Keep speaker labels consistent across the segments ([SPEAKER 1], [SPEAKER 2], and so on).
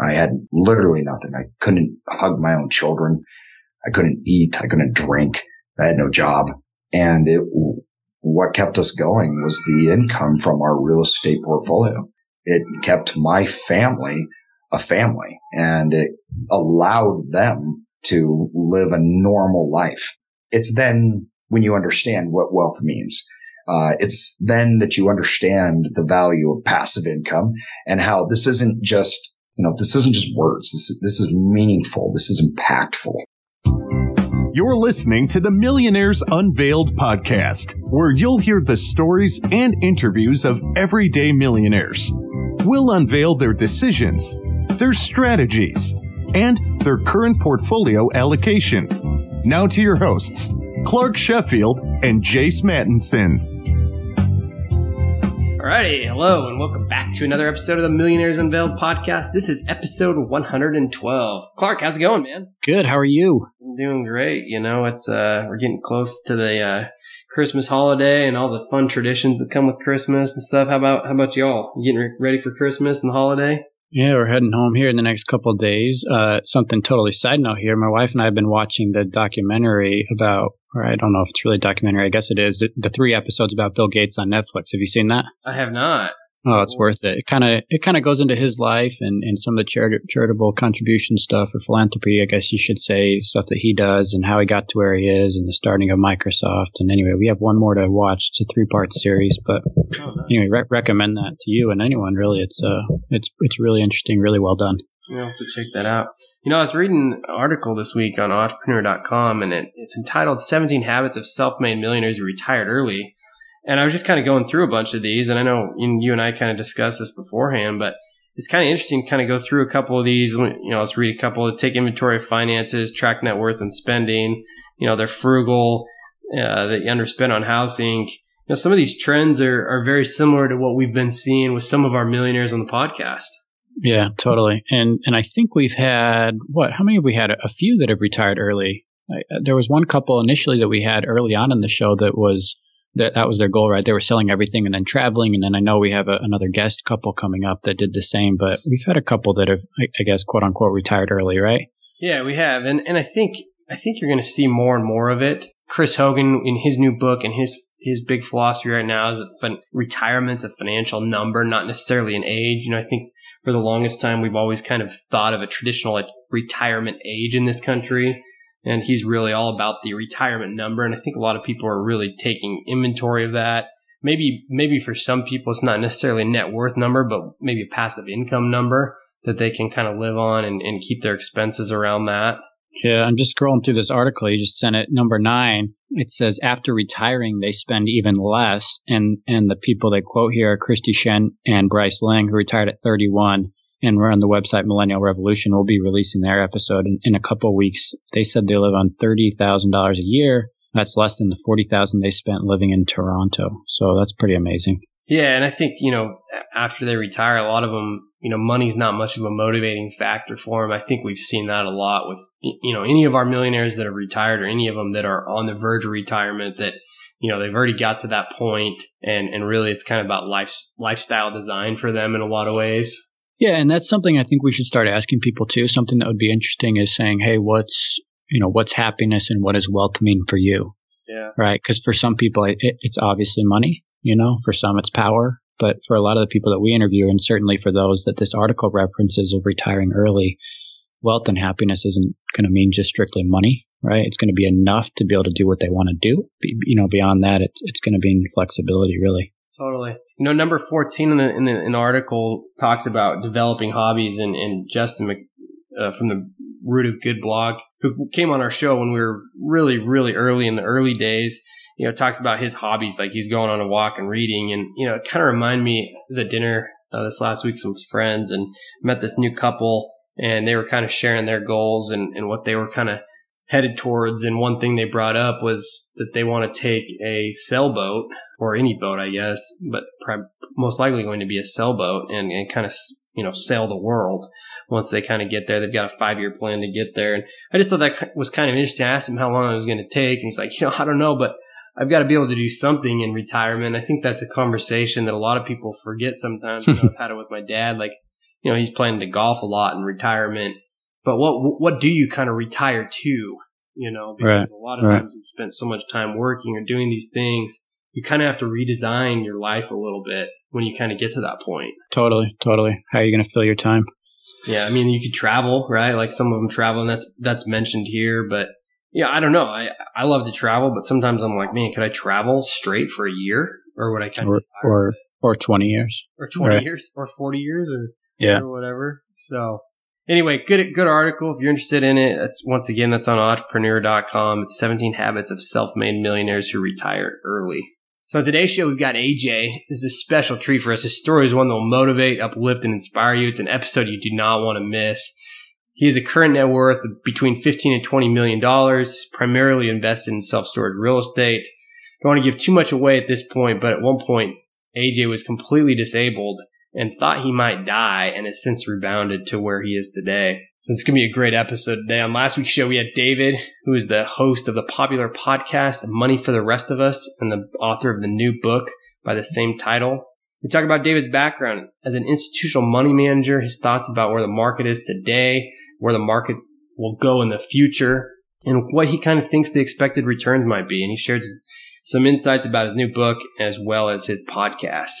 [SPEAKER 1] I had literally nothing. I couldn't hug my own children. I couldn't eat. I couldn't drink. I had no job. And it, what kept us going was the income from our real estate portfolio. It kept my family a family and it allowed them to live a normal life. It's then when you understand what wealth means. Uh, it's then that you understand the value of passive income and how this isn't just, you know, this isn't just words. This, this is meaningful. This is impactful.
[SPEAKER 2] You're listening to the Millionaires Unveiled podcast, where you'll hear the stories and interviews of everyday millionaires. We'll unveil their decisions, their strategies, and their current portfolio allocation. Now to your hosts, Clark Sheffield and Jace Mattinson.
[SPEAKER 3] Alrighty, hello, and welcome back to another episode of the Millionaires Unveiled podcast. This is episode 112. Clark, how's it going, man?
[SPEAKER 4] Good. How are you?
[SPEAKER 3] I'm doing great. You know, it's uh, we're getting close to the uh, Christmas holiday and all the fun traditions that come with Christmas and stuff. How about how about y'all? You getting ready for Christmas and the holiday?
[SPEAKER 4] Yeah, we're heading home here in the next couple days. Uh, something totally side note here. My wife and I have been watching the documentary about, or I don't know if it's really a documentary. I guess it is. The three episodes about Bill Gates on Netflix. Have you seen that?
[SPEAKER 3] I have not.
[SPEAKER 4] Oh, it's worth it. It kind of it kind of goes into his life and, and some of the charit- charitable contribution stuff or philanthropy, I guess you should say, stuff that he does and how he got to where he is and the starting of Microsoft. And anyway, we have one more to watch. It's a three part series, but oh, nice. anyway, re- recommend that to you and anyone really. It's uh it's it's really interesting, really well done.
[SPEAKER 3] I'll have to check that out. You know, I was reading an article this week on entrepreneur.com and it, it's entitled 17 Habits of Self-Made Millionaires Who Retired Early. And I was just kind of going through a bunch of these, and I know you and I kind of discussed this beforehand, but it's kind of interesting to kind of go through a couple of these. You know, let's read a couple. Take inventory of finances, track net worth and spending. You know, they're frugal. Uh, they underspend on housing. You know, some of these trends are, are very similar to what we've been seeing with some of our millionaires on the podcast.
[SPEAKER 4] Yeah, totally. And and I think we've had what? How many have we had? A few that have retired early. I, there was one couple initially that we had early on in the show that was that that was their goal, right? They were selling everything and then traveling. And then I know we have a, another guest couple coming up that did the same, but we've had a couple that have, I, I guess, quote unquote, retired early, right?
[SPEAKER 3] Yeah, we have, and and I think I think you're going to see more and more of it. Chris Hogan, in his new book and his his big philosophy right now is that fin- retirement's a financial number, not necessarily an age. You know, I think for the longest time we've always kind of thought of a traditional like, retirement age in this country and he's really all about the retirement number. And I think a lot of people are really taking inventory of that. Maybe, maybe for some people, it's not necessarily a net worth number, but maybe a passive income number that they can kind of live on and, and keep their expenses around that.
[SPEAKER 4] Yeah, I'm just scrolling through this article. You just sent it. Number nine, it says after retiring, they spend even less. And, and the people they quote here are Kristy Shen and Bryce Leung, who retired at 31 and we're on the website Millennial Revolution. We'll be releasing their episode in, in a couple weeks. They said they live on thirty thousand dollars a year. That's less than the forty thousand they spent living in Toronto. So that's pretty amazing.
[SPEAKER 3] Yeah, and I think you know after they retire, a lot of them, you know, money's not much of a motivating factor for them. I think we've seen that a lot with you know any of our millionaires that have retired or any of them that are on the verge of retirement that you know they've already got to that point and and really it's kind of about life lifestyle design for them in a lot of ways
[SPEAKER 4] yeah, and that's something I think we should start asking people too. Something that would be interesting is saying, "Hey, what's you know what's happiness and what does wealth mean for you?"
[SPEAKER 3] Yeah.
[SPEAKER 4] Right? Because for some people, it, it's obviously money. You know, for some it's power, but for a lot of the people that we interview, and certainly for those that this article references of retiring early, wealth and happiness isn't going to mean just strictly money, right? It's going to be enough to be able to do what they want to do. You know, beyond that, it's it's going to be flexibility, really.
[SPEAKER 3] Totally. You know, number 14 in the, in the, the article talks about developing hobbies and, and Justin Mc, uh, from the Root of Good blog, who came on our show when we were really, really early in the early days, you know, talks about his hobbies, like he's going on a walk and reading. And, you know, it kind of reminded me, was at dinner uh, this last week with friends and met this new couple and they were kind of sharing their goals and, and what they were kind of headed towards. And one thing they brought up was that they want to take a sailboat or any boat, I guess, but most likely going to be a sailboat and, and kind of, you know, sail the world once they kind of get there. They've got a five year plan to get there. And I just thought that was kind of interesting. I asked him how long it was going to take. And he's like, you know, I don't know, but I've got to be able to do something in retirement. I think that's a conversation that a lot of people forget sometimes. you know, I've had it with my dad. Like, you know, he's planning to golf a lot in retirement. But what what do you kind of retire to? You know, because right. a lot of right. times you've spent so much time working or doing these things, you kind of have to redesign your life a little bit when you kind of get to that point.
[SPEAKER 4] Totally, totally. How are you going to fill your time?
[SPEAKER 3] Yeah, I mean, you could travel, right? Like some of them travel, and that's that's mentioned here. But yeah, I don't know. I I love to travel, but sometimes I'm like, man, could I travel straight for a year, or would I kind
[SPEAKER 4] or, of or or twenty years,
[SPEAKER 3] or twenty right. years, or forty years, or yeah, or whatever. So anyway, good good article. If you're interested in it, it's once again that's on entrepreneur.com. It's 17 habits of self-made millionaires who retire early. So on today's show, we've got AJ. This is a special treat for us. His story is one that will motivate, uplift, and inspire you. It's an episode you do not want to miss. He has a current net worth of between 15 and 20 million dollars, primarily invested in self-storage real estate. Don't want to give too much away at this point, but at one point, AJ was completely disabled and thought he might die and has since rebounded to where he is today. So it's going to be a great episode today. On last week's show, we had David, who is the host of the popular podcast Money for the Rest of Us and the author of the new book by the same title. We talk about David's background as an institutional money manager, his thoughts about where the market is today, where the market will go in the future, and what he kind of thinks the expected returns might be. And he shares some insights about his new book as well as his podcast.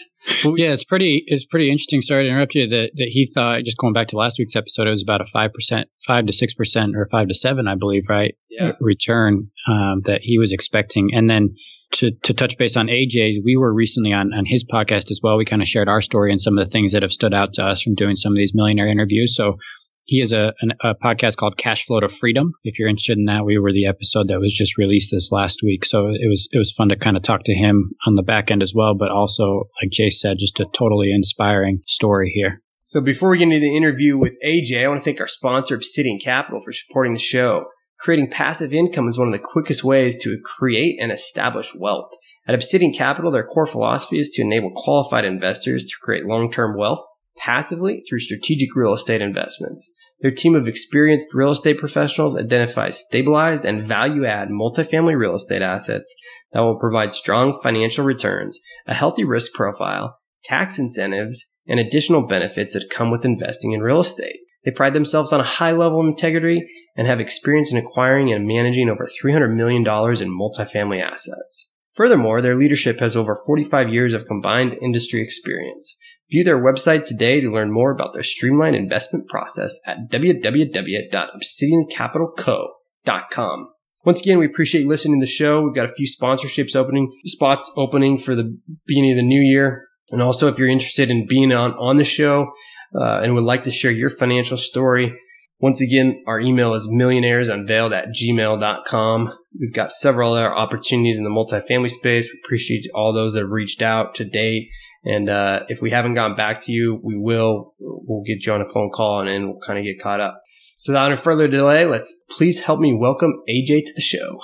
[SPEAKER 4] Yeah, it's pretty it's pretty interesting. Sorry to interrupt you. That that he thought just going back to last week's episode, it was about a five percent, five to six percent, or five to seven, I believe, right?
[SPEAKER 3] Yeah.
[SPEAKER 4] Return um, that he was expecting, and then to to touch base on AJ, we were recently on on his podcast as well. We kind of shared our story and some of the things that have stood out to us from doing some of these millionaire interviews. So he has a, an, a podcast called Cash Flow to Freedom. If you're interested in that, we were the episode that was just released this last week. So it was it was fun to kind of talk to him on the back end as well, but also, like Jay said, just a totally inspiring story here.
[SPEAKER 3] So before we get into the interview with AJ, I want to thank our sponsor, Obsidian Capital, for supporting the show. Creating passive income is one of the quickest ways to create and establish wealth. At Obsidian Capital, their core philosophy is to enable qualified investors to create long-term wealth passively through strategic real estate investments. Their team of experienced real estate professionals identifies stabilized and value add multifamily real estate assets that will provide strong financial returns, a healthy risk profile, tax incentives, and additional benefits that come with investing in real estate. They pride themselves on a high level of integrity and have experience in acquiring and managing over $300 million in multifamily assets. Furthermore, their leadership has over 45 years of combined industry experience. View their website today to learn more about their streamlined investment process at www.obsidiancapitalco.com. Once again, we appreciate listening to the show. We've got a few sponsorships opening, spots opening for the beginning of the new year. And also, if you're interested in being on, on the show uh, and would like to share your financial story, once again, our email is millionairesunveiled at gmail.com. We've got several other opportunities in the multifamily space. We appreciate all those that have reached out to date. And uh, if we haven't gotten back to you, we will. We'll get you on a phone call and then we'll kind of get caught up. So without any further delay, let's please help me welcome AJ to the show.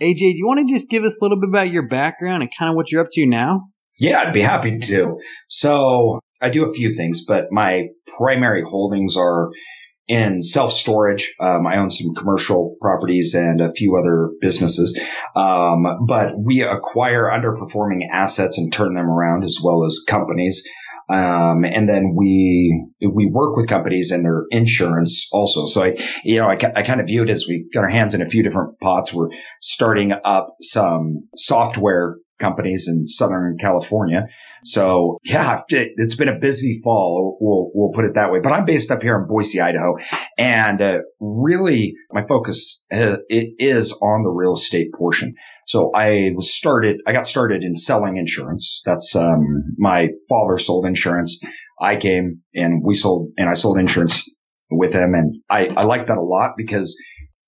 [SPEAKER 5] AJ, do you want to just give us a little bit about your background and kind of what you're up to now?
[SPEAKER 1] Yeah, I'd be happy to. So I do a few things, but my primary holdings are in self storage. Um, I own some commercial properties and a few other businesses. Um, but we acquire underperforming assets and turn them around as well as companies. Um, and then we, we work with companies and their insurance also. So I, you know, I, I kind of view it as we got our hands in a few different pots. We're starting up some software companies in Southern California. So yeah, it, has been a busy fall. We'll, we'll put it that way, but I'm based up here in Boise, Idaho. And uh, really my focus uh, it is on the real estate portion. So I was started, I got started in selling insurance. That's, um, my father sold insurance. I came and we sold and I sold insurance with him. And I, I like that a lot because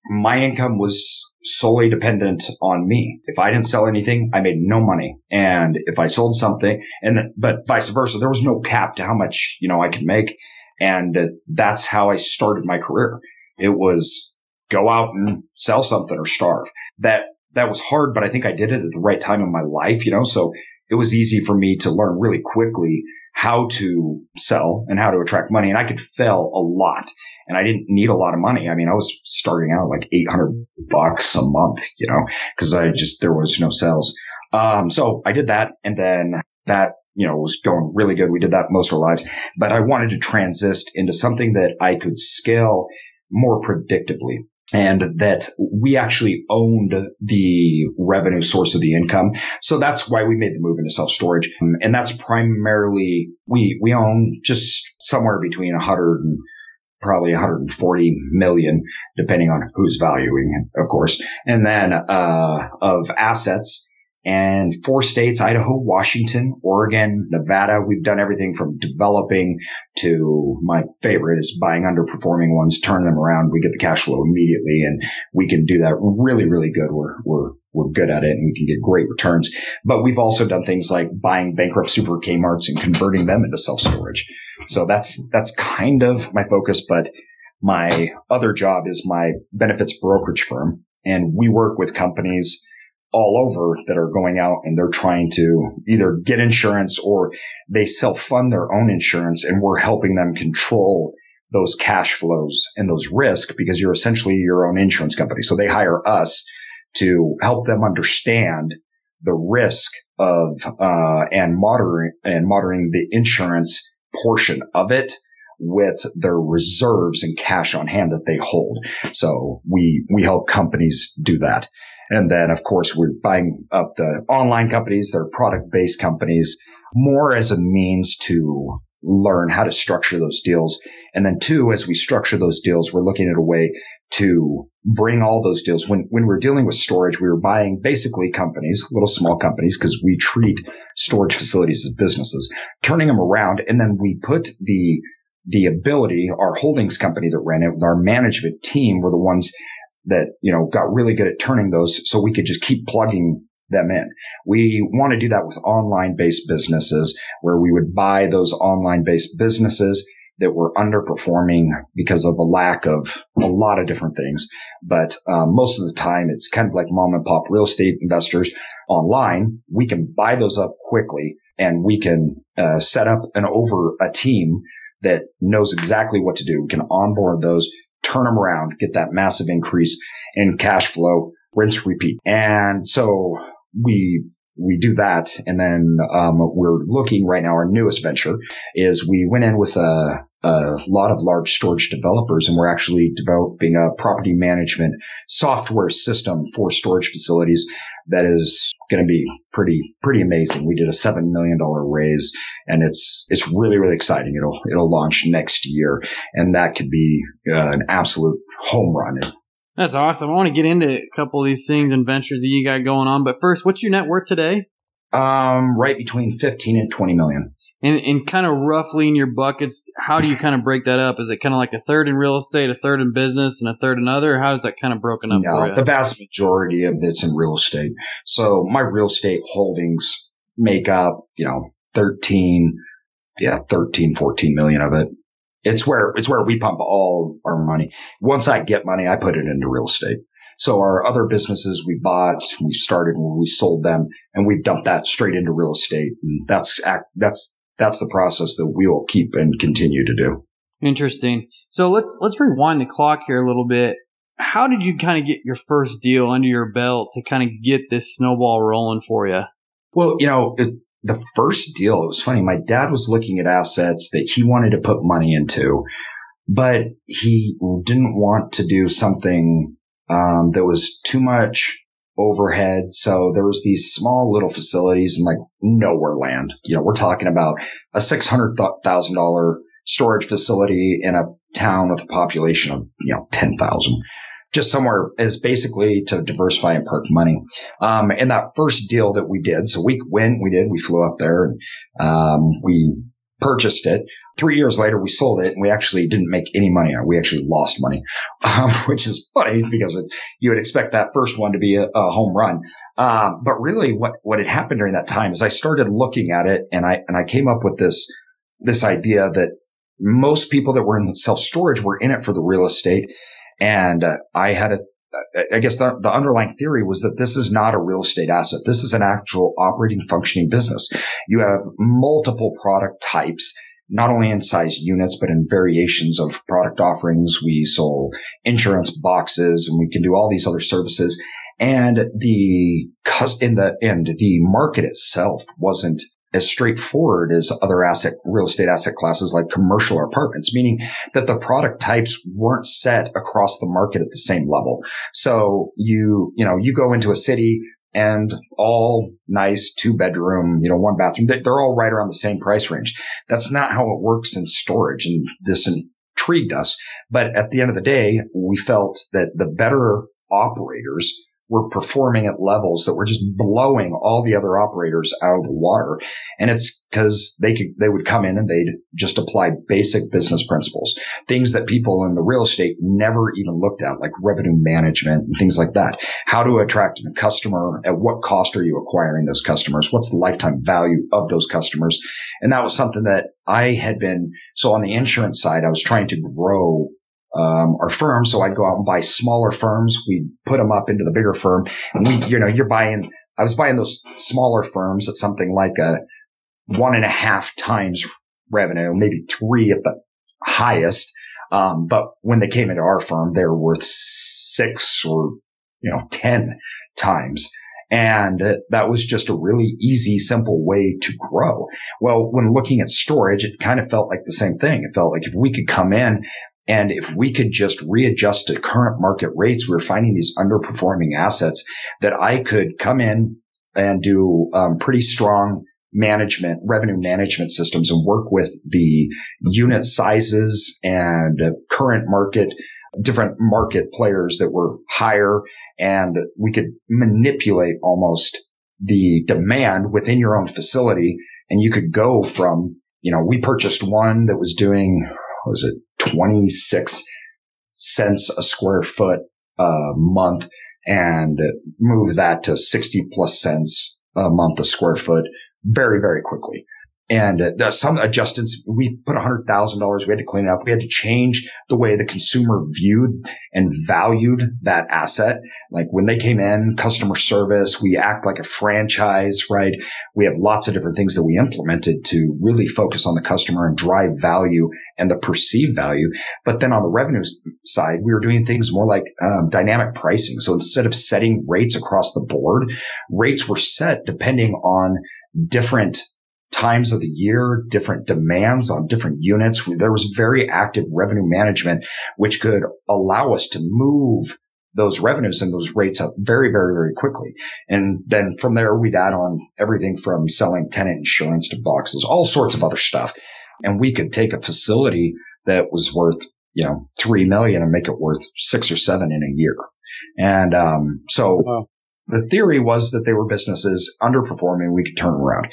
[SPEAKER 1] my income was solely dependent on me. If I didn't sell anything, I made no money. And if I sold something and, but vice versa, there was no cap to how much, you know, I could make. And uh, that's how I started my career. It was go out and sell something or starve. That, that was hard, but I think I did it at the right time in my life, you know, so it was easy for me to learn really quickly how to sell and how to attract money. And I could fail a lot and I didn't need a lot of money. I mean, I was starting out like 800 bucks a month, you know, cause I just, there was no sales. Um, so I did that and then that you know, was going really good. We did that most of our lives, but I wanted to transist into something that I could scale more predictably and that we actually owned the revenue source of the income. So that's why we made the move into self storage. And that's primarily we, we own just somewhere between 100 and probably 140 million, depending on who's valuing it, of course. And then, uh, of assets and four states, Idaho, Washington, Oregon, Nevada. We've done everything from developing to my favorite is buying underperforming ones, turn them around. We get the cash flow immediately and we can do that really, really good. We're, we're, we're good at it and we can get great returns. But we've also done things like buying bankrupt super Kmarts and converting them into self storage. So that's, that's kind of my focus. But my other job is my benefits brokerage firm and we work with companies all over that are going out and they're trying to either get insurance or they self fund their own insurance and we're helping them control those cash flows and those risks because you're essentially your own insurance company. So they hire us to help them understand the risk of uh, and monitoring and monitoring the insurance portion of it with their reserves and cash on hand that they hold. So we we help companies do that. And then, of course, we're buying up the online companies, they're product based companies more as a means to learn how to structure those deals. And then two, as we structure those deals, we're looking at a way to bring all those deals. When, when we're dealing with storage, we were buying basically companies, little small companies, because we treat storage facilities as businesses, turning them around. And then we put the, the ability, our holdings company that ran it, our management team were the ones that, you know, got really good at turning those so we could just keep plugging them in. We want to do that with online based businesses where we would buy those online based businesses that were underperforming because of a lack of a lot of different things. But um, most of the time, it's kind of like mom and pop real estate investors online. We can buy those up quickly and we can uh, set up an over a team that knows exactly what to do. We can onboard those turn them around, get that massive increase in cash flow, rinse, repeat. And so we we do that, and then um, we're looking right now. Our newest venture is we went in with a, a lot of large storage developers, and we're actually developing a property management software system for storage facilities that is going to be pretty pretty amazing. We did a seven million dollar raise, and it's it's really really exciting. It'll it'll launch next year, and that could be uh, an absolute home run.
[SPEAKER 5] That's awesome. I want to get into a couple of these things and ventures that you got going on, but first, what's your net worth today?
[SPEAKER 1] Um, right between fifteen and twenty million.
[SPEAKER 5] And, and kind of roughly in your buckets, how do you kind of break that up? Is it kind of like a third in real estate, a third in business, and a third in other? How is that kind of broken up?
[SPEAKER 1] No, the vast majority of it's in real estate. So my real estate holdings make up, you know, 13, yeah, 13, 14 million of it. It's where, it's where we pump all our money. Once I get money, I put it into real estate. So our other businesses we bought, we started when we sold them and we dumped that straight into real estate. And that's, that's that's the process that we will keep and continue to do.
[SPEAKER 5] Interesting. So let's let's rewind the clock here a little bit. How did you kind of get your first deal under your belt to kind of get this snowball rolling for you?
[SPEAKER 1] Well, you know, it, the first deal, it was funny. My dad was looking at assets that he wanted to put money into, but he didn't want to do something um, that was too much overhead. So there was these small little facilities in like nowhere land. You know, we're talking about a $600,000 storage facility in a town with a population of, you know, 10,000 just somewhere is basically to diversify and park money. Um, and that first deal that we did, so we went, we did, we flew up there and, um, we purchased it. Three years later, we sold it and we actually didn't make any money. We actually lost money, um, which is funny because it, you would expect that first one to be a, a home run. Um, but really what, what had happened during that time is I started looking at it and I, and I came up with this, this idea that most people that were in self storage were in it for the real estate. And uh, I had a, I guess the, the underlying theory was that this is not a real estate asset. This is an actual operating functioning business. You have multiple product types, not only in size units, but in variations of product offerings. We sold insurance boxes and we can do all these other services. And the, in the end, the market itself wasn't as straightforward as other asset, real estate asset classes like commercial or apartments, meaning that the product types weren't set across the market at the same level. So you, you know, you go into a city and all nice two bedroom, you know, one bathroom, they're all right around the same price range. That's not how it works in storage. And this intrigued us. But at the end of the day, we felt that the better operators were performing at levels that were just blowing all the other operators out of the water. And it's because they could, they would come in and they'd just apply basic business principles, things that people in the real estate never even looked at, like revenue management and things like that. How to attract a customer? At what cost are you acquiring those customers? What's the lifetime value of those customers? And that was something that I had been, so on the insurance side, I was trying to grow um, our firm. So I'd go out and buy smaller firms. We'd put them up into the bigger firm. And we, you know, you're buying, I was buying those smaller firms at something like a one and a half times revenue, maybe three at the highest. Um, but when they came into our firm, they were worth six or, you know, 10 times. And that was just a really easy, simple way to grow. Well, when looking at storage, it kind of felt like the same thing. It felt like if we could come in and if we could just readjust to current market rates, we are finding these underperforming assets that I could come in and do um, pretty strong management, revenue management systems and work with the unit sizes and current market, different market players that were higher. And we could manipulate almost the demand within your own facility. And you could go from, you know, we purchased one that was doing, was it 26 cents a square foot a month and move that to 60 plus cents a month a square foot very, very quickly. And uh, some adjustments, we put $100,000. We had to clean it up. We had to change the way the consumer viewed and valued that asset. Like when they came in, customer service, we act like a franchise, right? We have lots of different things that we implemented to really focus on the customer and drive value and the perceived value. But then on the revenue side, we were doing things more like um, dynamic pricing. So instead of setting rates across the board, rates were set depending on different times of the year, different demands on different units. There was very active revenue management, which could allow us to move those revenues and those rates up very, very, very quickly. And then from there, we'd add on everything from selling tenant insurance to boxes, all sorts of other stuff. And we could take a facility that was worth, you know, three million and make it worth six or seven in a year. And, um, so wow. the theory was that they were businesses underperforming. We could turn around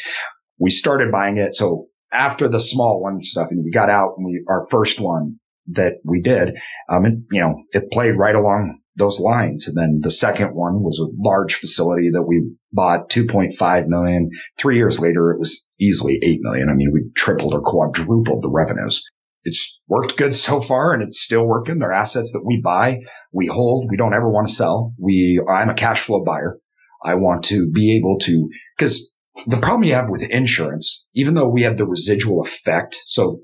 [SPEAKER 1] we started buying it. So after the small one stuff and we got out and we, our first one that we did, um, and, you know, it played right along those lines. And then the second one was a large facility that we bought 2.5 million. Three years later, it was easily 8 million. I mean, we tripled or quadrupled the revenues. It's worked good so far and it's still working. They're assets that we buy, we hold, we don't ever want to sell. We, I'm a cash flow buyer. I want to be able to, cause the problem you have with insurance, even though we have the residual effect, so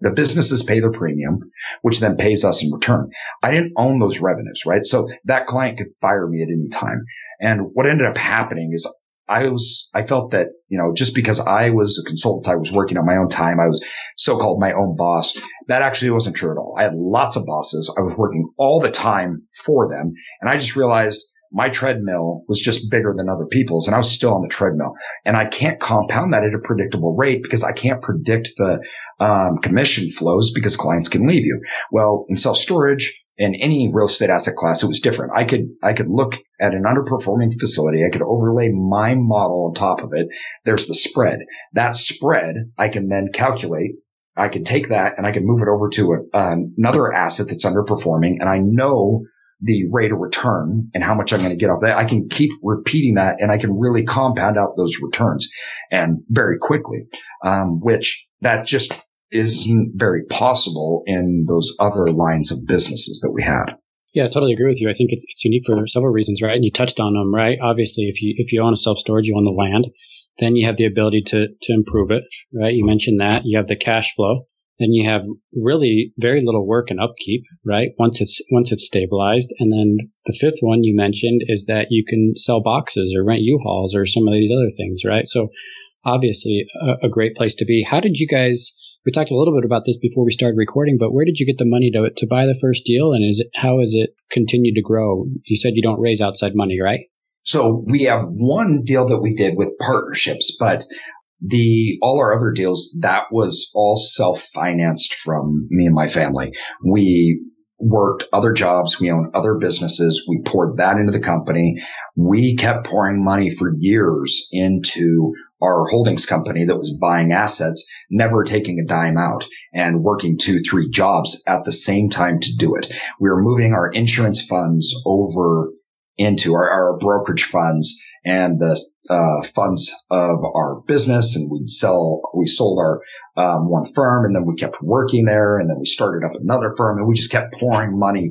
[SPEAKER 1] the businesses pay their premium, which then pays us in return. I didn't own those revenues, right? So that client could fire me at any time. And what ended up happening is I was, I felt that, you know, just because I was a consultant, I was working on my own time. I was so-called my own boss. That actually wasn't true at all. I had lots of bosses. I was working all the time for them. And I just realized my treadmill was just bigger than other people's and I was still on the treadmill and I can't compound that at a predictable rate because I can't predict the um, commission flows because clients can leave you. Well, in self storage in any real estate asset class, it was different. I could, I could look at an underperforming facility. I could overlay my model on top of it. There's the spread. That spread I can then calculate I can take that and I can move it over to a, another asset that's underperforming. And I know the rate of return and how much I'm going to get off that. I can keep repeating that and I can really compound out those returns and very quickly, um, which that just isn't very possible in those other lines of businesses that we had.
[SPEAKER 4] Yeah, I totally agree with you. I think it's, it's unique for several reasons, right? And you touched on them, right? Obviously, if you if you own a self storage, you own the land, then you have the ability to to improve it, right? You mentioned that you have the cash flow, then you have really very little work and upkeep, right? Once it's once it's stabilized, and then the fifth one you mentioned is that you can sell boxes or rent U-Hauls or some of these other things, right? So obviously a, a great place to be. How did you guys? We talked a little bit about this before we started recording, but where did you get the money to to buy the first deal, and is it how has it continued to grow? You said you don't raise outside money, right?
[SPEAKER 1] So we have one deal that we did with partnerships, but the all our other deals that was all self financed from me and my family. We worked other jobs. We owned other businesses. We poured that into the company. We kept pouring money for years into our holdings company that was buying assets, never taking a dime out and working two, three jobs at the same time to do it. We were moving our insurance funds over into our, our brokerage funds and the uh, funds of our business. And we'd sell we sold our um, one firm and then we kept working there and then we started up another firm and we just kept pouring money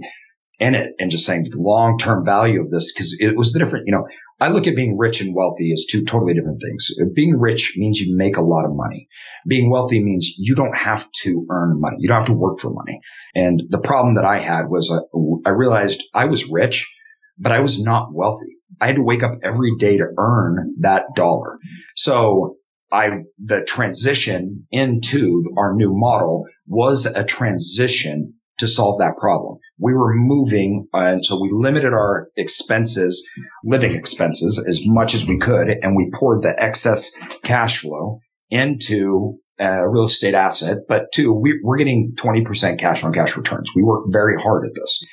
[SPEAKER 1] in it and just saying the long term value of this because it was the different. You know i look at being rich and wealthy as two totally different things. Being rich means you make a lot of money. Being wealthy means you don't have to earn money. You don't have to work for money. And the problem that i had was uh, i realized i was rich but I was not wealthy. I had to wake up every day to earn that dollar. So I, the transition into our new model was a transition to solve that problem. We were moving, uh, and so we limited our expenses, living expenses as much as we could, and we poured the excess cash flow into a real estate asset. But two, we, we're getting 20% cash on cash returns. We work very hard at this.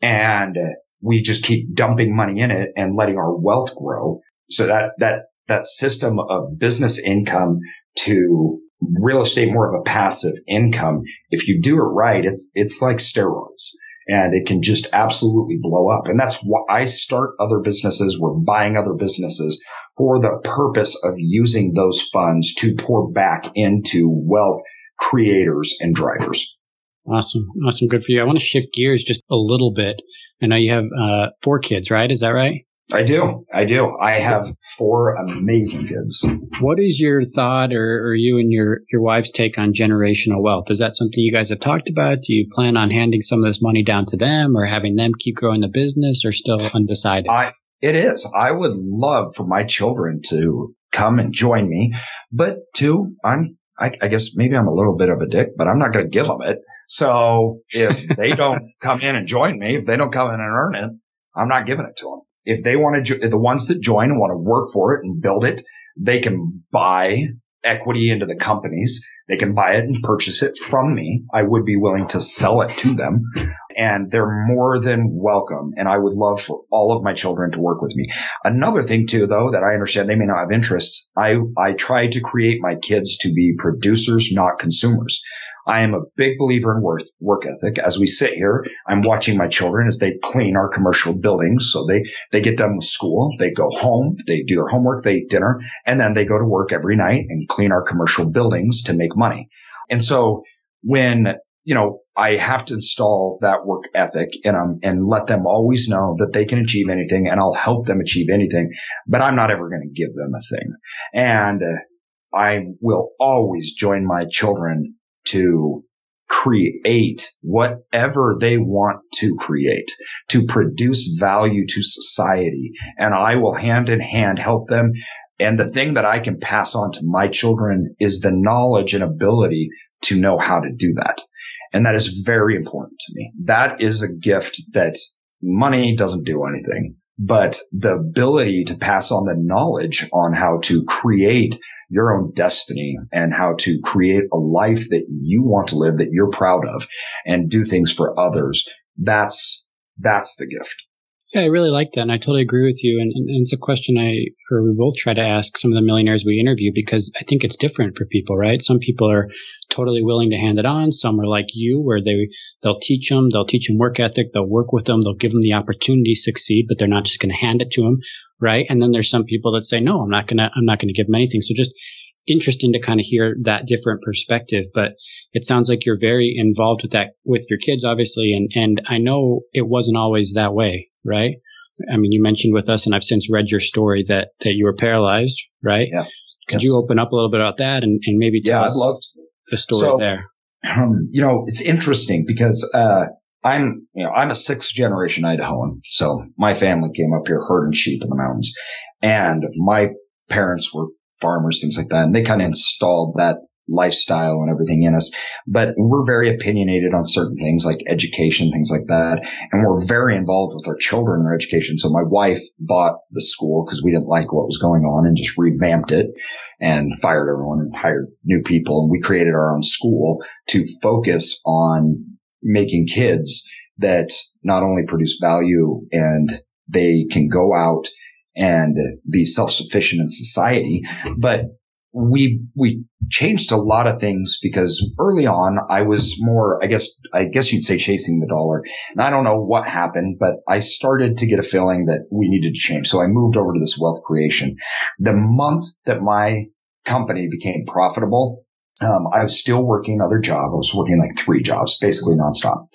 [SPEAKER 1] And we just keep dumping money in it and letting our wealth grow. So that, that, that system of business income to real estate more of a passive income. If you do it right, it's, it's like steroids and it can just absolutely blow up. And that's why I start other businesses. We're buying other businesses for the purpose of using those funds to pour back into wealth creators and drivers.
[SPEAKER 4] Awesome. Awesome. Good for you. I want to shift gears just a little bit I know you have uh, four kids, right? Is that right?
[SPEAKER 1] I do. I do. I have four amazing kids.
[SPEAKER 4] What is your thought or, or you and your, your wife's take on generational wealth? Is that something you guys have talked about? Do you plan on handing some of this money down to them or having them keep growing the business or still undecided?
[SPEAKER 1] I, it is. I would love for my children to come and join me, but two, I'm, I, I guess maybe I'm a little bit of a dick, but I'm not going to give them it. So if they don't come in and join me, if they don't come in and earn it, I'm not giving it to them. If they want to, the ones that join and want to work for it and build it, they can buy equity into the companies. They can buy it and purchase it from me. I would be willing to sell it to them and they're more than welcome. And I would love for all of my children to work with me. Another thing too, though, that I understand they may not have interests. I, I try to create my kids to be producers, not consumers. I am a big believer in work, ethic. As we sit here, I'm watching my children as they clean our commercial buildings. So they, they get done with school. They go home. They do their homework. They eat dinner and then they go to work every night and clean our commercial buildings to make money. And so when, you know, I have to install that work ethic in them and let them always know that they can achieve anything and I'll help them achieve anything, but I'm not ever going to give them a thing. And I will always join my children to create whatever they want to create, to produce value to society. And I will hand in hand help them. And the thing that I can pass on to my children is the knowledge and ability to know how to do that. And that is very important to me. That is a gift that money doesn't do anything, but the ability to pass on the knowledge on how to create your own destiny and how to create a life that you want to live that you're proud of and do things for others. That's, that's the gift.
[SPEAKER 4] Yeah, I really like that. And I totally agree with you. And, and, it's a question I, or we both try to ask some of the millionaires we interview because I think it's different for people, right? Some people are totally willing to hand it on. Some are like you where they, they'll teach them, they'll teach them work ethic, they'll work with them, they'll give them the opportunity to succeed, but they're not just going to hand it to them, right? And then there's some people that say, no, I'm not going to, I'm not going to give them anything. So just interesting to kind of hear that different perspective, but it sounds like you're very involved with that, with your kids, obviously. And, and I know it wasn't always that way, right? I mean, you mentioned with us, and I've since read your story that, that you were paralyzed, right?
[SPEAKER 1] Yeah.
[SPEAKER 4] Could yes. you open up a little bit about that and, and maybe tell yeah, us the story so, there?
[SPEAKER 1] Um, you know, it's interesting because, uh, I'm, you know, I'm a sixth generation Idahoan. So my family came up here herding sheep in the mountains and my parents were farmers, things like that. And they kind of installed that lifestyle and everything in us. But we're very opinionated on certain things like education, things like that. And we're very involved with our children and their education. So my wife bought the school because we didn't like what was going on and just revamped it and fired everyone and hired new people. And we created our own school to focus on making kids that not only produce value and they can go out and be self-sufficient in society, but we we changed a lot of things because early on I was more I guess I guess you'd say chasing the dollar. And I don't know what happened, but I started to get a feeling that we needed to change. So I moved over to this wealth creation. The month that my company became profitable, um, I was still working another job. I was working like three jobs, basically nonstop.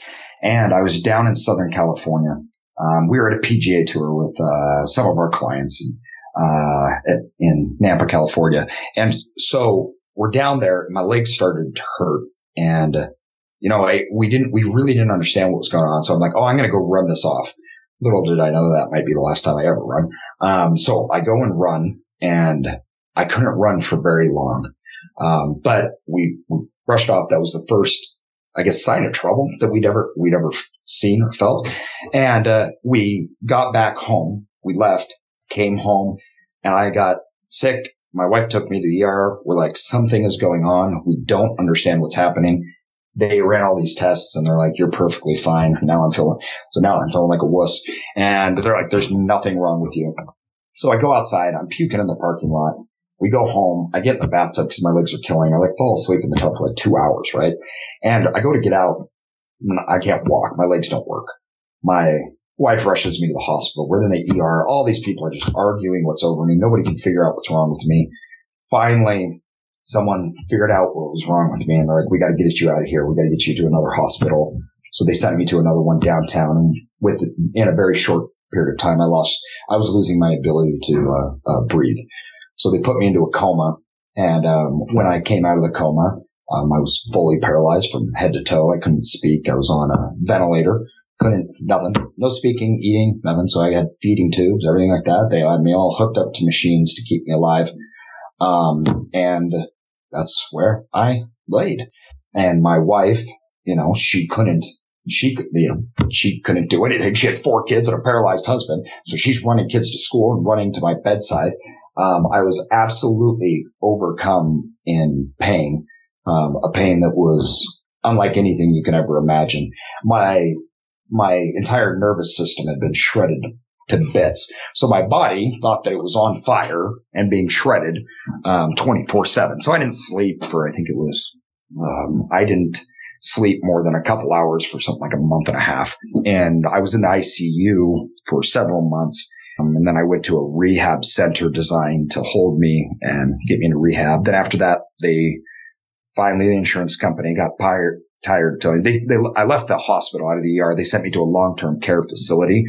[SPEAKER 1] And I was down in Southern California. Um, we were at a PGA tour with uh, some of our clients. And uh, at, in Nampa, California. And so we're down there my legs started to hurt. And, uh, you know, I, we didn't, we really didn't understand what was going on. So I'm like, oh, I'm going to go run this off. Little did I know that might be the last time I ever run. Um, so I go and run and I couldn't run for very long. Um, but we, we brushed off. That was the first, I guess, sign of trouble that we'd ever, we'd ever seen or felt. And, uh, we got back home. We left came home and I got sick. My wife took me to the ER. We're like, something is going on. We don't understand what's happening. They ran all these tests and they're like, you're perfectly fine. Now I'm feeling, so now I'm feeling like a wuss. And they're like, there's nothing wrong with you. So I go outside. I'm puking in the parking lot. We go home. I get in the bathtub because my legs are killing. I like fall asleep in the tub for like two hours, right? And I go to get out. I can't walk. My legs don't work. My wife rushes me to the hospital. We're in the ER. All these people are just arguing what's over me. Nobody can figure out what's wrong with me. Finally, someone figured out what was wrong with me and they're like, we got to get you out of here. We got to get you to another hospital. So they sent me to another one downtown and with, in a very short period of time, I lost, I was losing my ability to, uh, uh, breathe. So they put me into a coma. And, um, when I came out of the coma, um, I was fully paralyzed from head to toe. I couldn't speak. I was on a ventilator couldn't, nothing, no speaking, eating, nothing. So I had feeding tubes, everything like that. They had me all hooked up to machines to keep me alive. Um, and that's where I laid. And my wife, you know, she couldn't, she could, you know, she couldn't do anything. She had four kids and a paralyzed husband. So she's running kids to school and running to my bedside. Um, I was absolutely overcome in pain, um, a pain that was unlike anything you can ever imagine. My my entire nervous system had been shredded to bits. So my body thought that it was on fire and being shredded, um, 24 seven. So I didn't sleep for, I think it was, um, I didn't sleep more than a couple hours for something like a month and a half. And I was in the ICU for several months. Um, and then I went to a rehab center designed to hold me and get me into rehab. Then after that, they finally, the insurance company got tired, tired telling they, they I left the hospital out of the ER. They sent me to a long-term care facility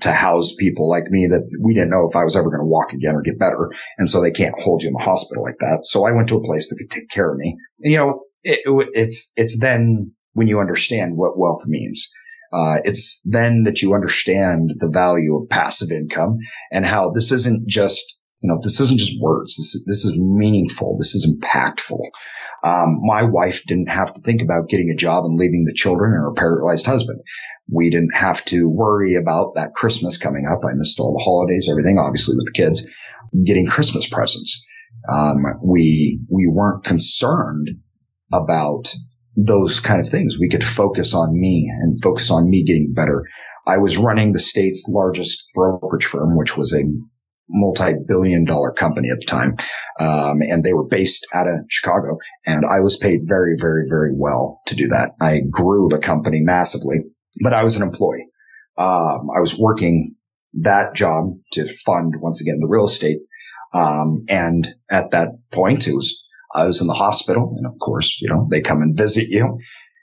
[SPEAKER 1] to house people like me that we didn't know if I was ever going to walk again or get better. And so they can't hold you in the hospital like that. So I went to a place that could take care of me. And, you know, it, it's, it's then when you understand what wealth means. Uh, it's then that you understand the value of passive income and how this isn't just you know, this isn't just words. This is, this is meaningful. This is impactful. Um, my wife didn't have to think about getting a job and leaving the children and her paralyzed husband. We didn't have to worry about that Christmas coming up. I missed all the holidays, everything, obviously with the kids, getting Christmas presents. Um, we, we weren't concerned about those kind of things. We could focus on me and focus on me getting better. I was running the state's largest brokerage firm, which was a multi-billion dollar company at the time. Um, and they were based out of Chicago and I was paid very, very, very well to do that. I grew the company massively, but I was an employee. Um, I was working that job to fund once again the real estate. Um, and at that point it was, I was in the hospital and of course, you know, they come and visit you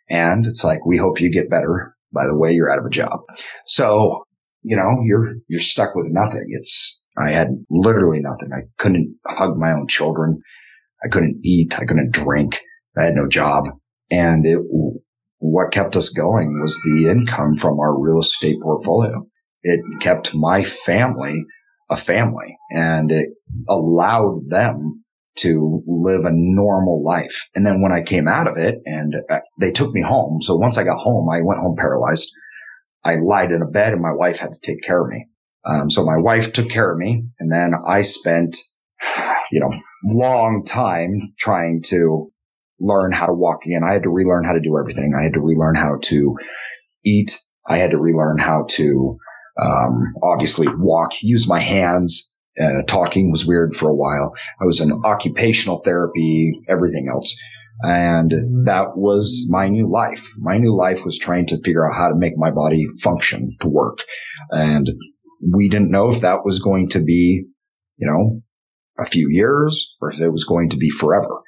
[SPEAKER 1] and it's like, we hope you get better. By the way, you're out of a job. So, you know, you're, you're stuck with nothing. It's, I had literally nothing. I couldn't hug my own children. I couldn't eat. I couldn't drink. I had no job. And it, what kept us going was the income from our real estate portfolio. It kept my family a family and it allowed them to live a normal life. And then when I came out of it and uh, they took me home. So once I got home, I went home paralyzed. I lied in a bed and my wife had to take care of me. Um, so my wife took care of me and then I spent, you know, long time trying to learn how to walk again. I had to relearn how to do everything. I had to relearn how to eat. I had to relearn how to, um, obviously walk, use my hands. Uh, talking was weird for a while. I was in occupational therapy, everything else. And that was my new life. My new life was trying to figure out how to make my body function to work. And we didn't know if that was going to be, you know, a few years or if it was going to be forever.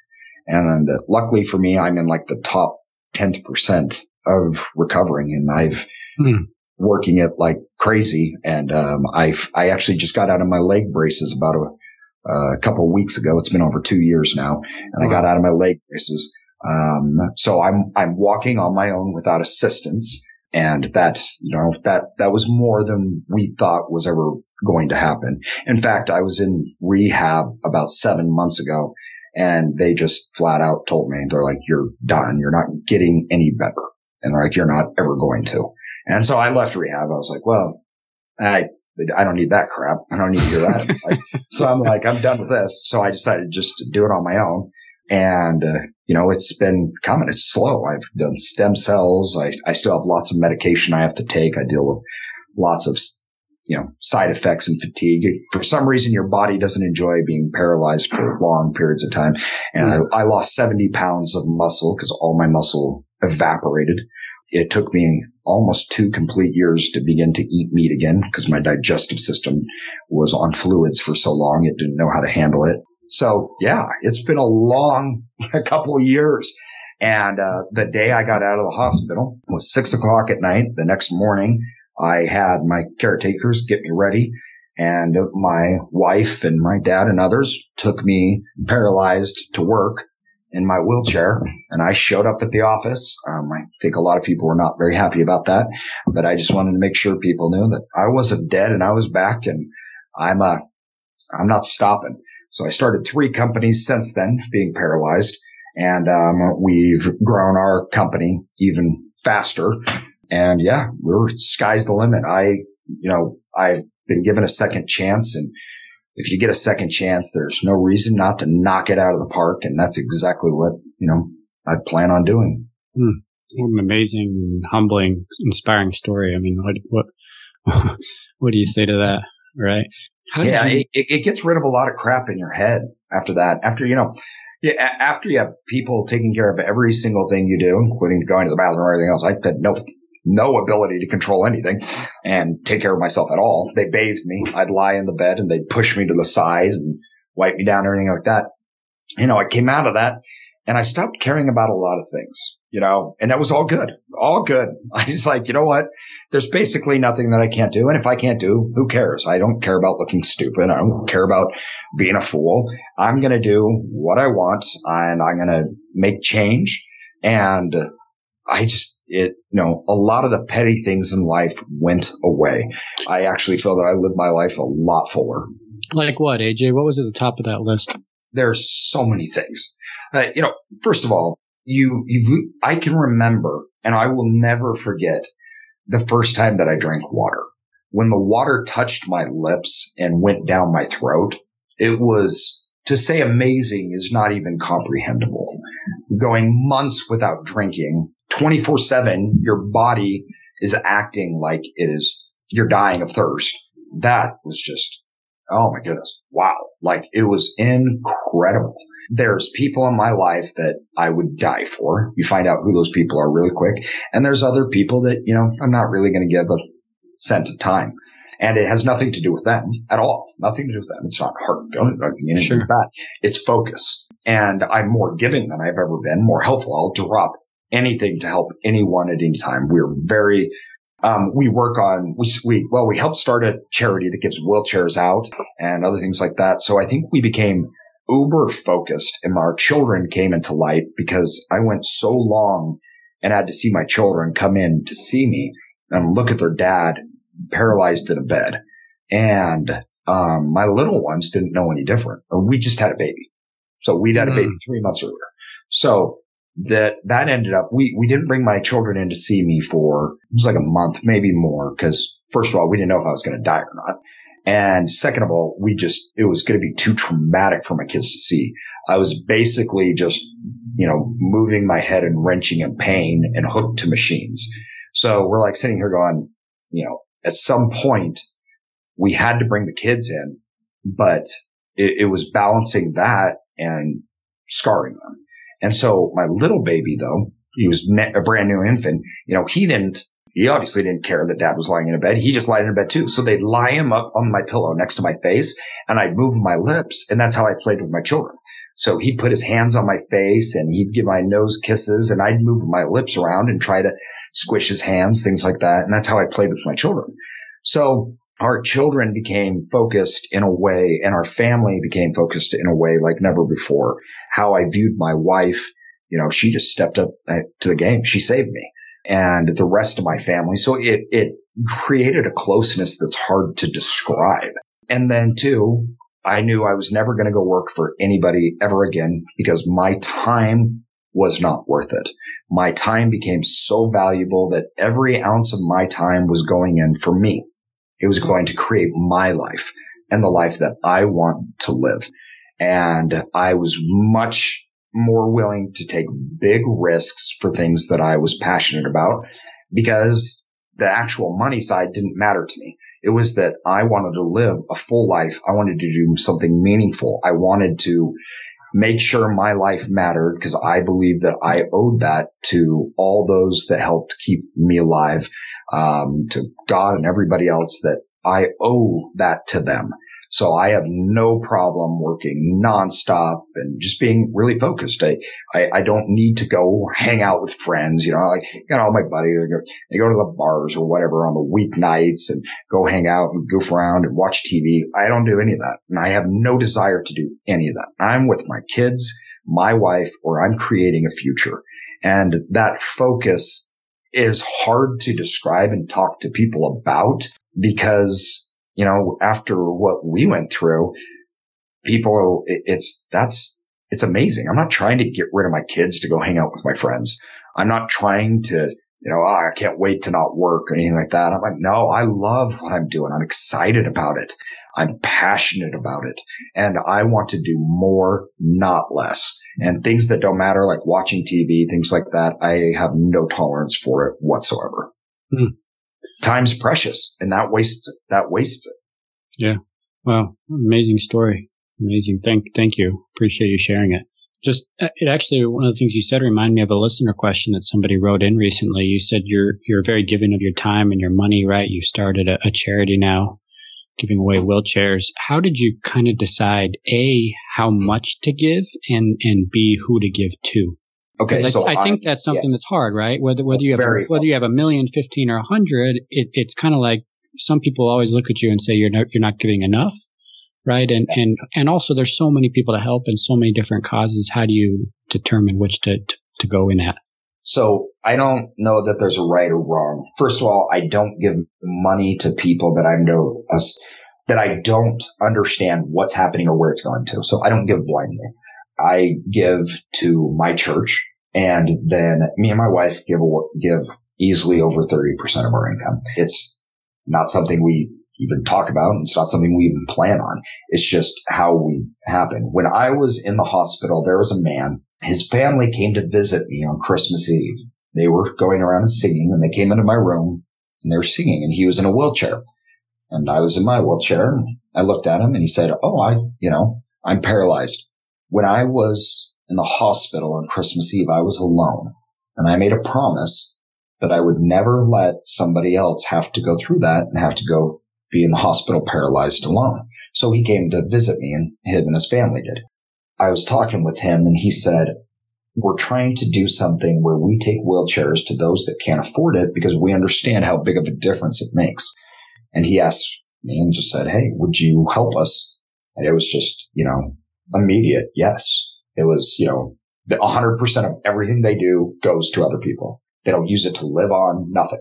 [SPEAKER 1] And luckily for me, I'm in like the top 10th percent of recovering and I've hmm. Working it like crazy. And, um, I've, I actually just got out of my leg braces about a, a couple of weeks ago. It's been over two years now and wow. I got out of my leg braces. Um, so I'm, I'm walking on my own without assistance. And that, you know, that, that was more than we thought was ever going to happen. In fact, I was in rehab about seven months ago and they just flat out told me, they're like, you're done. You're not getting any better. And they're like, you're not ever going to. And so I left rehab. I was like, well, I, I don't need that crap. I don't need to hear that. like, so I'm like, I'm done with this. So I decided just to do it on my own. And, uh, you know, it's been coming. It's slow. I've done stem cells. I, I still have lots of medication I have to take. I deal with lots of you know, side effects and fatigue. For some reason, your body doesn't enjoy being paralyzed for long periods of time. And mm I, I lost 70 pounds of muscle because all my muscle evaporated. It took me almost two complete years to begin to eat meat again because my digestive system was on fluids for so long. It didn't know how to handle it. So yeah, it's been a long a couple of years. And, uh, the day I got out of the hospital was six o'clock at night. The next morning, I had my caretakers get me ready and my wife and my dad and others took me paralyzed to work in my wheelchair and I showed up at the office. Um, I think a lot of people were not very happy about that, but I just wanted to make sure people knew that I wasn't dead and I was back and I'm, uh, I'm not stopping. So I started three companies since then being paralyzed and, um, we've grown our company even faster and yeah, we're sky's the limit. I, you know, I've been given a second chance and if you get a second chance, there's no reason not to knock it out of the park. And that's exactly what, you know, I plan on doing.
[SPEAKER 4] Hmm. An amazing, humbling, inspiring story. I mean, what, what, what do you say to that? Right.
[SPEAKER 1] yeah. You- it, it gets rid of a lot of crap in your head after that. After, you know, yeah, after you have people taking care of every single thing you do, including going to the bathroom or everything else, I had no no ability to control anything and take care of myself at all. They bathed me. I'd lie in the bed and they'd push me to the side and wipe me down or anything like that. You know, I came out of that and I stopped caring about a lot of things, you know, and that was all good, all good. I was like, you know what? There's basically nothing that I can't do. And if I can't do, who cares? I don't care about looking stupid. I don't care about being a fool. I'm going to do what I want and I'm going to make change. And I just, it, you know, a lot of the petty things in life went away. I actually feel that I lived my life a lot fuller.
[SPEAKER 4] Like what, AJ? What was at the top of that list?
[SPEAKER 1] There's so many things. Uh, you know, first of all, you, you, I can remember and I will never forget the first time that I drank water. When the water touched my lips and went down my throat, it was to say amazing is not even comprehensible. Going months without drinking 24 seven, your body is acting like it is, you're dying of thirst. That was just, oh my goodness. Wow. Like it was incredible. There's people in my life that I would die for. You find out who those people are really quick. And there's other people that, you know, I'm not really going to give a cent of time. And it has nothing to do with them at all. Nothing to do with them. It's not hard feeling anything sure. that. It's focus. And I'm more giving than I've ever been, more helpful. I'll drop anything to help anyone at any time. We're very, um, we work on, we, we, well, we helped start a charity that gives wheelchairs out and other things like that. So I think we became uber focused and our children came into light because I went so long and had to see my children come in to see me and look at their dad paralyzed in a bed. And, um, my little ones didn't know any different. We just had a baby. So we'd had a baby three months earlier. So that, that ended up, we, we didn't bring my children in to see me for, it was like a month, maybe more. Cause first of all, we didn't know if I was going to die or not. And second of all, we just, it was going to be too traumatic for my kids to see. I was basically just, you know, moving my head and wrenching in pain and hooked to machines. So we're like sitting here going, you know, at some point we had to bring the kids in, but it, it was balancing that and scarring them. And so my little baby though, he was a brand new infant, you know, he didn't, he obviously didn't care that dad was lying in a bed. He just lied in a bed too. So they'd lie him up on my pillow next to my face and I'd move my lips. And that's how I played with my children. So he'd put his hands on my face and he'd give my nose kisses and I'd move my lips around and try to squish his hands, things like that. And that's how I played with my children. So our children became focused in a way and our family became focused in a way like never before. How I viewed my wife, you know, she just stepped up uh, to the game. She saved me and the rest of my family. So it, it created a closeness that's hard to describe. And then too, I knew I was never going to go work for anybody ever again because my time was not worth it. My time became so valuable that every ounce of my time was going in for me. It was going to create my life and the life that I want to live. And I was much more willing to take big risks for things that I was passionate about because the actual money side didn't matter to me. It was that I wanted to live a full life. I wanted to do something meaningful. I wanted to make sure my life mattered because I believe that I owed that to all those that helped keep me alive, um, to God and everybody else that I owe that to them. So I have no problem working nonstop and just being really focused. I, I, I don't need to go hang out with friends. You know, like, you know, all my buddies, they go to the bars or whatever on the weeknights and go hang out and goof around and watch TV. I don't do any of that. And I have no desire to do any of that. I'm with my kids, my wife, or I'm creating a future. And that focus is hard to describe and talk to people about because you know, after what we went through, people, it's, that's, it's amazing. I'm not trying to get rid of my kids to go hang out with my friends. I'm not trying to, you know, oh, I can't wait to not work or anything like that. I'm like, no, I love what I'm doing. I'm excited about it. I'm passionate about it and I want to do more, not less. And things that don't matter, like watching TV, things like that, I have no tolerance for it whatsoever. Mm time's precious and that wastes that wastes it.
[SPEAKER 4] Yeah. Wow. Amazing story. Amazing. Thank, thank you. Appreciate you sharing it. Just, uh, it actually, one of the things you said reminded me of a listener question that somebody wrote in recently. You said you're, you're very giving of your time and your money, right? You started a, a charity now giving away wheelchairs. How did you kind of decide A, how much to give and, and B, who to give to?
[SPEAKER 1] Okay,
[SPEAKER 4] I, so I, think that's something yes. that's hard, right? Whether whether that's you have a, whether you have a million, fifteen, or a hundred, it, it's kind of like some people always look at you and say you're not you're not giving enough, right? And and and also there's so many people to help and so many different causes. How do you determine which to to, to go in at?
[SPEAKER 1] So I don't know that there's a right or wrong. First of all, I don't give money to people that I know us that I don't understand what's happening or where it's going to. So I don't give blindly. I give to my church and then me and my wife give, give easily over 30% of our income. It's not something we even talk about. It's not something we even plan on. It's just how we happen. When I was in the hospital, there was a man. His family came to visit me on Christmas Eve. They were going around and singing and they came into my room and they were singing and he was in a wheelchair and I was in my wheelchair and I looked at him and he said, Oh, I, you know, I'm paralyzed. When I was in the hospital on Christmas Eve, I was alone and I made a promise that I would never let somebody else have to go through that and have to go be in the hospital paralyzed alone. So he came to visit me and him and his family did. I was talking with him and he said, we're trying to do something where we take wheelchairs to those that can't afford it because we understand how big of a difference it makes. And he asked me and just said, Hey, would you help us? And it was just, you know, immediate. Yes. It was, you know, the 100% of everything they do goes to other people. They don't use it to live on, nothing.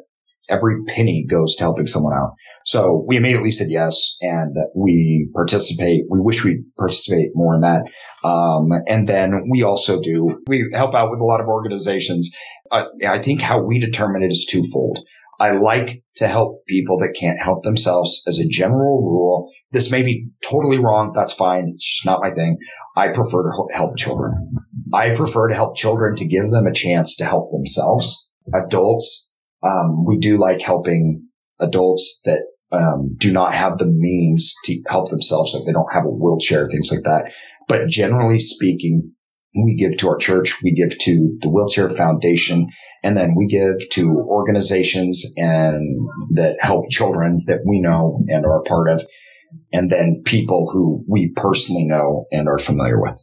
[SPEAKER 1] every penny goes to helping someone out. So we immediately said yes, and we participate. We wish we participate more in that. Um, and then we also do we help out with a lot of organizations. Uh, I think how we determine it is twofold. I like to help people that can't help themselves as a general rule. This may be totally wrong. That's fine. It's just not my thing. I prefer to help children. I prefer to help children to give them a chance to help themselves. Adults, um, we do like helping adults that um, do not have the means to help themselves, like they don't have a wheelchair, things like that. But generally speaking, we give to our church, we give to the Wheelchair Foundation, and then we give to organizations and that help children that we know and are a part of, and then people who we personally know and are familiar with.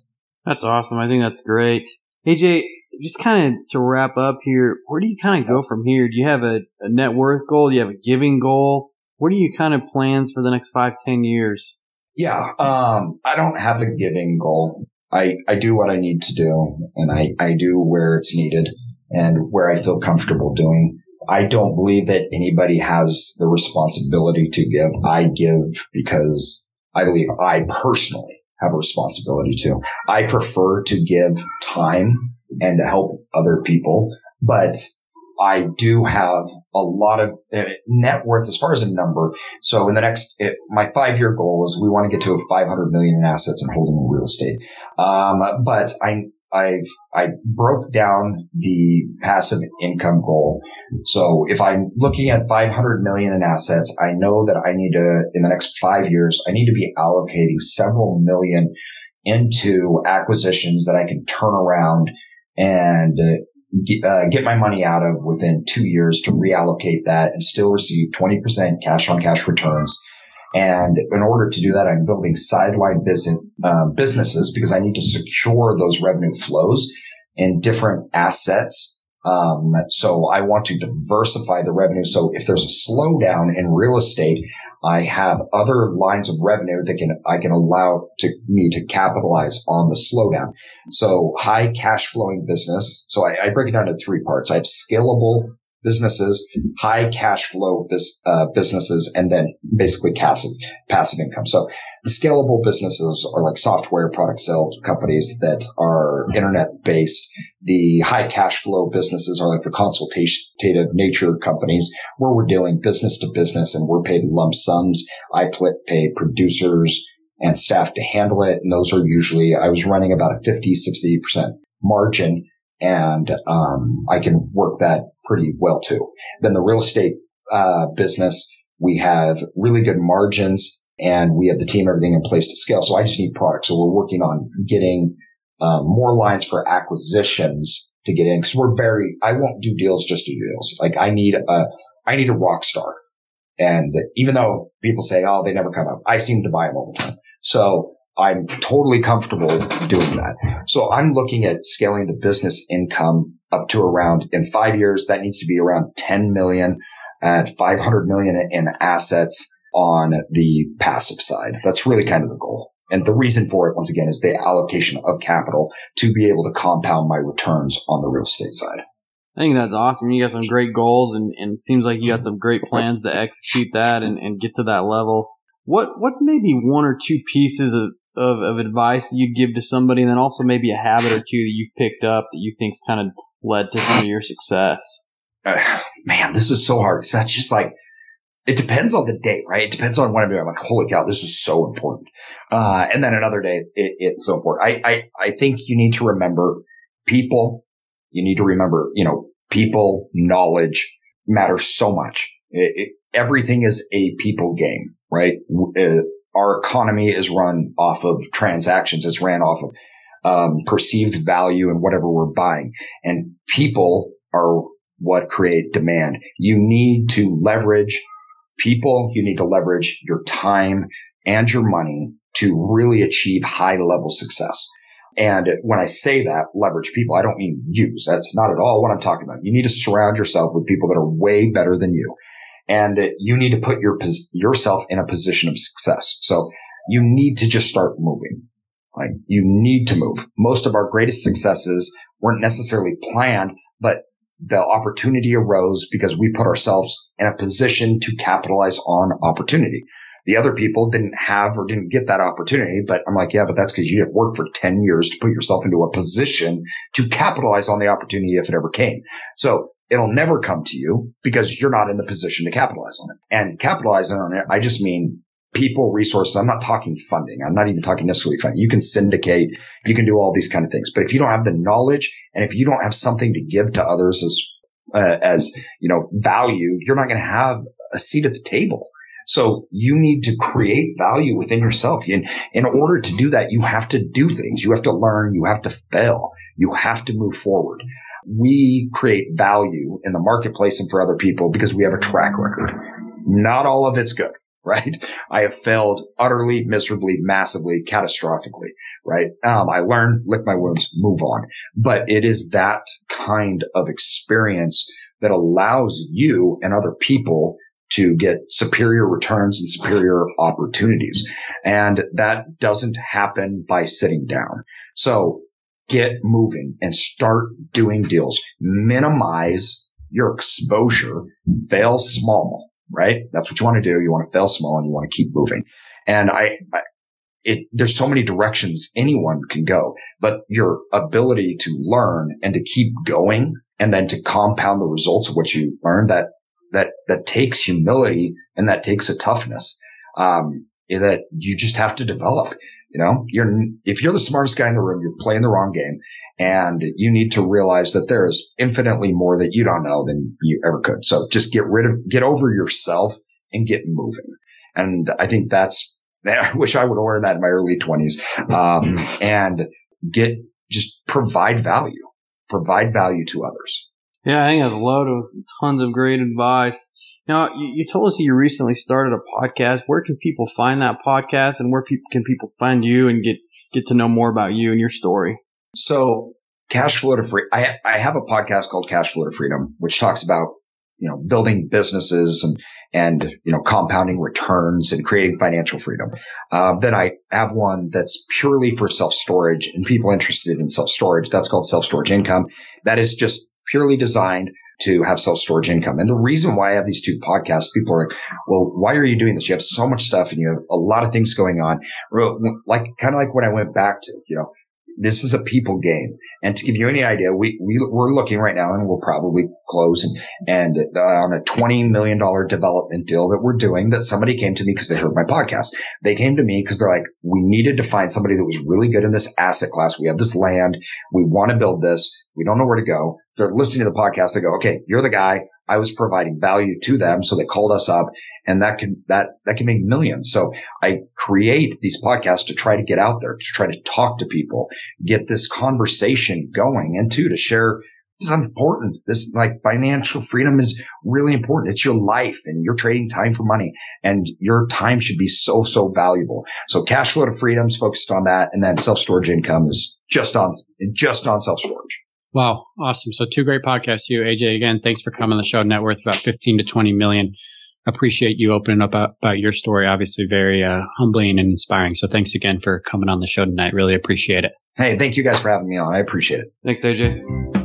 [SPEAKER 5] That's awesome. I think that's great. AJ, just kind of to wrap up here, where do you kind of go from here? Do you have a, a net worth goal? Do you have a giving goal? What are you kind of plans for the next five, ten years?
[SPEAKER 1] Yeah, um, I don't have a giving goal. I, I do what I need to do and I, I do where it's needed and where I feel comfortable doing. I don't believe that anybody has the responsibility to give. I give because I believe I personally have a responsibility to. I prefer to give time and to help other people, but I do have a lot of uh, net worth as far as a number. So in the next, it, my five year goal is we want to get to a 500 million in assets and holding in real estate. Um, but I, I've, I broke down the passive income goal. So if I'm looking at 500 million in assets, I know that I need to, in the next five years, I need to be allocating several million into acquisitions that I can turn around and uh, uh, get my money out of within two years to reallocate that and still receive 20% cash on cash returns. And in order to do that, I'm building sideline business, uh, businesses because I need to secure those revenue flows in different assets. Um, so I want to diversify the revenue. So if there's a slowdown in real estate, I have other lines of revenue that can I can allow to me to capitalize on the slowdown. So high cash flowing business. So I, I break it down into three parts. I have scalable businesses, high cash flow bis, uh, businesses, and then basically passive passive income. So the scalable businesses are like software product sales companies that are internet based. The high cash flow businesses are like the consultative nature companies where we're dealing business to business and we're paid lump sums. I pay producers and staff to handle it. And those are usually, I was running about a 50, 60% margin and um, I can work that pretty well too. Then the real estate uh, business, we have really good margins and we have the team, everything in place to scale. So I just need products. So we're working on getting uh, more lines for acquisitions to get in because we're very, I won't do deals just to do deals. Like I need a, I need a rock star. And even though people say, oh, they never come up, I seem to buy them all the time. So I'm totally comfortable doing that. So I'm looking at scaling the business income up to around in five years. That needs to be around 10 million uh, at 500 million in assets on the passive side. That's really kind of the goal. And the reason for it, once again, is the allocation of capital to be able to compound my returns on the real estate side.
[SPEAKER 5] I think that's awesome. You got some great goals and, and it seems like you got some great plans to execute that and, and get to that level. What what's maybe one or two pieces of, of, of advice you give to somebody, and then also maybe a habit or two that you've picked up that you think's kind of led to some of your success?
[SPEAKER 1] Uh, man, this is so hard. That's just like it depends on the day, right? It depends on what I'm doing. I'm like, holy cow, this is so important. Uh, and then another day, it, it, it's so important. I, I, I think you need to remember people. You need to remember, you know, people, knowledge matters so much. It, everything is a people game, right? Uh, our economy is run off of transactions. It's ran off of um, perceived value and whatever we're buying. And people are what create demand. You need to leverage people. You need to leverage your time and your money to really achieve high level success. And when I say that, leverage people, I don't mean use. That's not at all what I'm talking about. You need to surround yourself with people that are way better than you and you need to put your yourself in a position of success. So you need to just start moving. Like you need to move. Most of our greatest successes weren't necessarily planned, but the opportunity arose because we put ourselves in a position to capitalize on opportunity. The other people didn't have or didn't get that opportunity, but I'm like, yeah, but that's because you have worked for 10 years to put yourself into a position to capitalize on the opportunity if it ever came. So it'll never come to you because you're not in the position to capitalize on it. And capitalizing on it, I just mean people, resources. I'm not talking funding. I'm not even talking necessarily funding. You can syndicate. You can do all these kind of things. But if you don't have the knowledge and if you don't have something to give to others as, uh, as, you know, value, you're not going to have a seat at the table. So you need to create value within yourself. And in order to do that, you have to do things. You have to learn. You have to fail. You have to move forward. We create value in the marketplace and for other people because we have a track record. Not all of it's good right? I have failed utterly, miserably, massively, catastrophically, right? Um, I learn, lick my wounds, move on. But it is that kind of experience that allows you and other people to get superior returns and superior opportunities. And that doesn't happen by sitting down. So get moving and start doing deals. Minimize your exposure, fail small, right? That's what you want to do. You want to fail small and you want to keep moving. And I, I it, there's so many directions anyone can go, but your ability to learn and to keep going and then to compound the results of what you learn that, that, that takes humility and that takes a toughness, um, that you just have to develop. You know, you're, if you're the smartest guy in the room, you're playing the wrong game and you need to realize that there is infinitely more that you don't know than you ever could. So just get rid of, get over yourself and get moving. And I think that's, I wish I would have learned that in my early twenties. Um, and get, just provide value, provide value to others.
[SPEAKER 5] Yeah, I think that's a load of tons of great advice. Now, you, you, told us you recently started a podcast. Where can people find that podcast, and where people, can people find you and get get to know more about you and your story?
[SPEAKER 1] So, cash flow to free. I I have a podcast called Cash Flow to Freedom, which talks about you know building businesses and and you know compounding returns and creating financial freedom. Um, then I have one that's purely for self storage and people interested in self storage. That's called self storage income. That is just purely designed to have self storage income. And the reason why I have these two podcasts, people are like, well, why are you doing this? You have so much stuff and you have a lot of things going on. Like, kind of like when I went back to, you know, this is a people game. And to give you any idea, we, we, we're looking right now and we'll probably close and, and uh, on a $20 million development deal that we're doing that somebody came to me because they heard my podcast. They came to me because they're like, we needed to find somebody that was really good in this asset class. We have this land. We want to build this. We don't know where to go. They're listening to the podcast. They go, okay, you're the guy. I was providing value to them. So they called us up and that can, that, that can make millions. So I create these podcasts to try to get out there, to try to talk to people, get this conversation going and two, to share this is important. This like financial freedom is really important. It's your life and you're trading time for money and your time should be so, so valuable. So cash flow to freedom is focused on that. And then self storage income is just on, just on self storage.
[SPEAKER 4] Wow. Awesome. So two great podcasts. You, AJ, again, thanks for coming on the show. Net worth about 15 to 20 million. Appreciate you opening up about, about your story. Obviously very uh, humbling and inspiring. So thanks again for coming on the show tonight. Really appreciate it.
[SPEAKER 1] Hey, thank you guys for having me on. I appreciate it.
[SPEAKER 5] Thanks, AJ.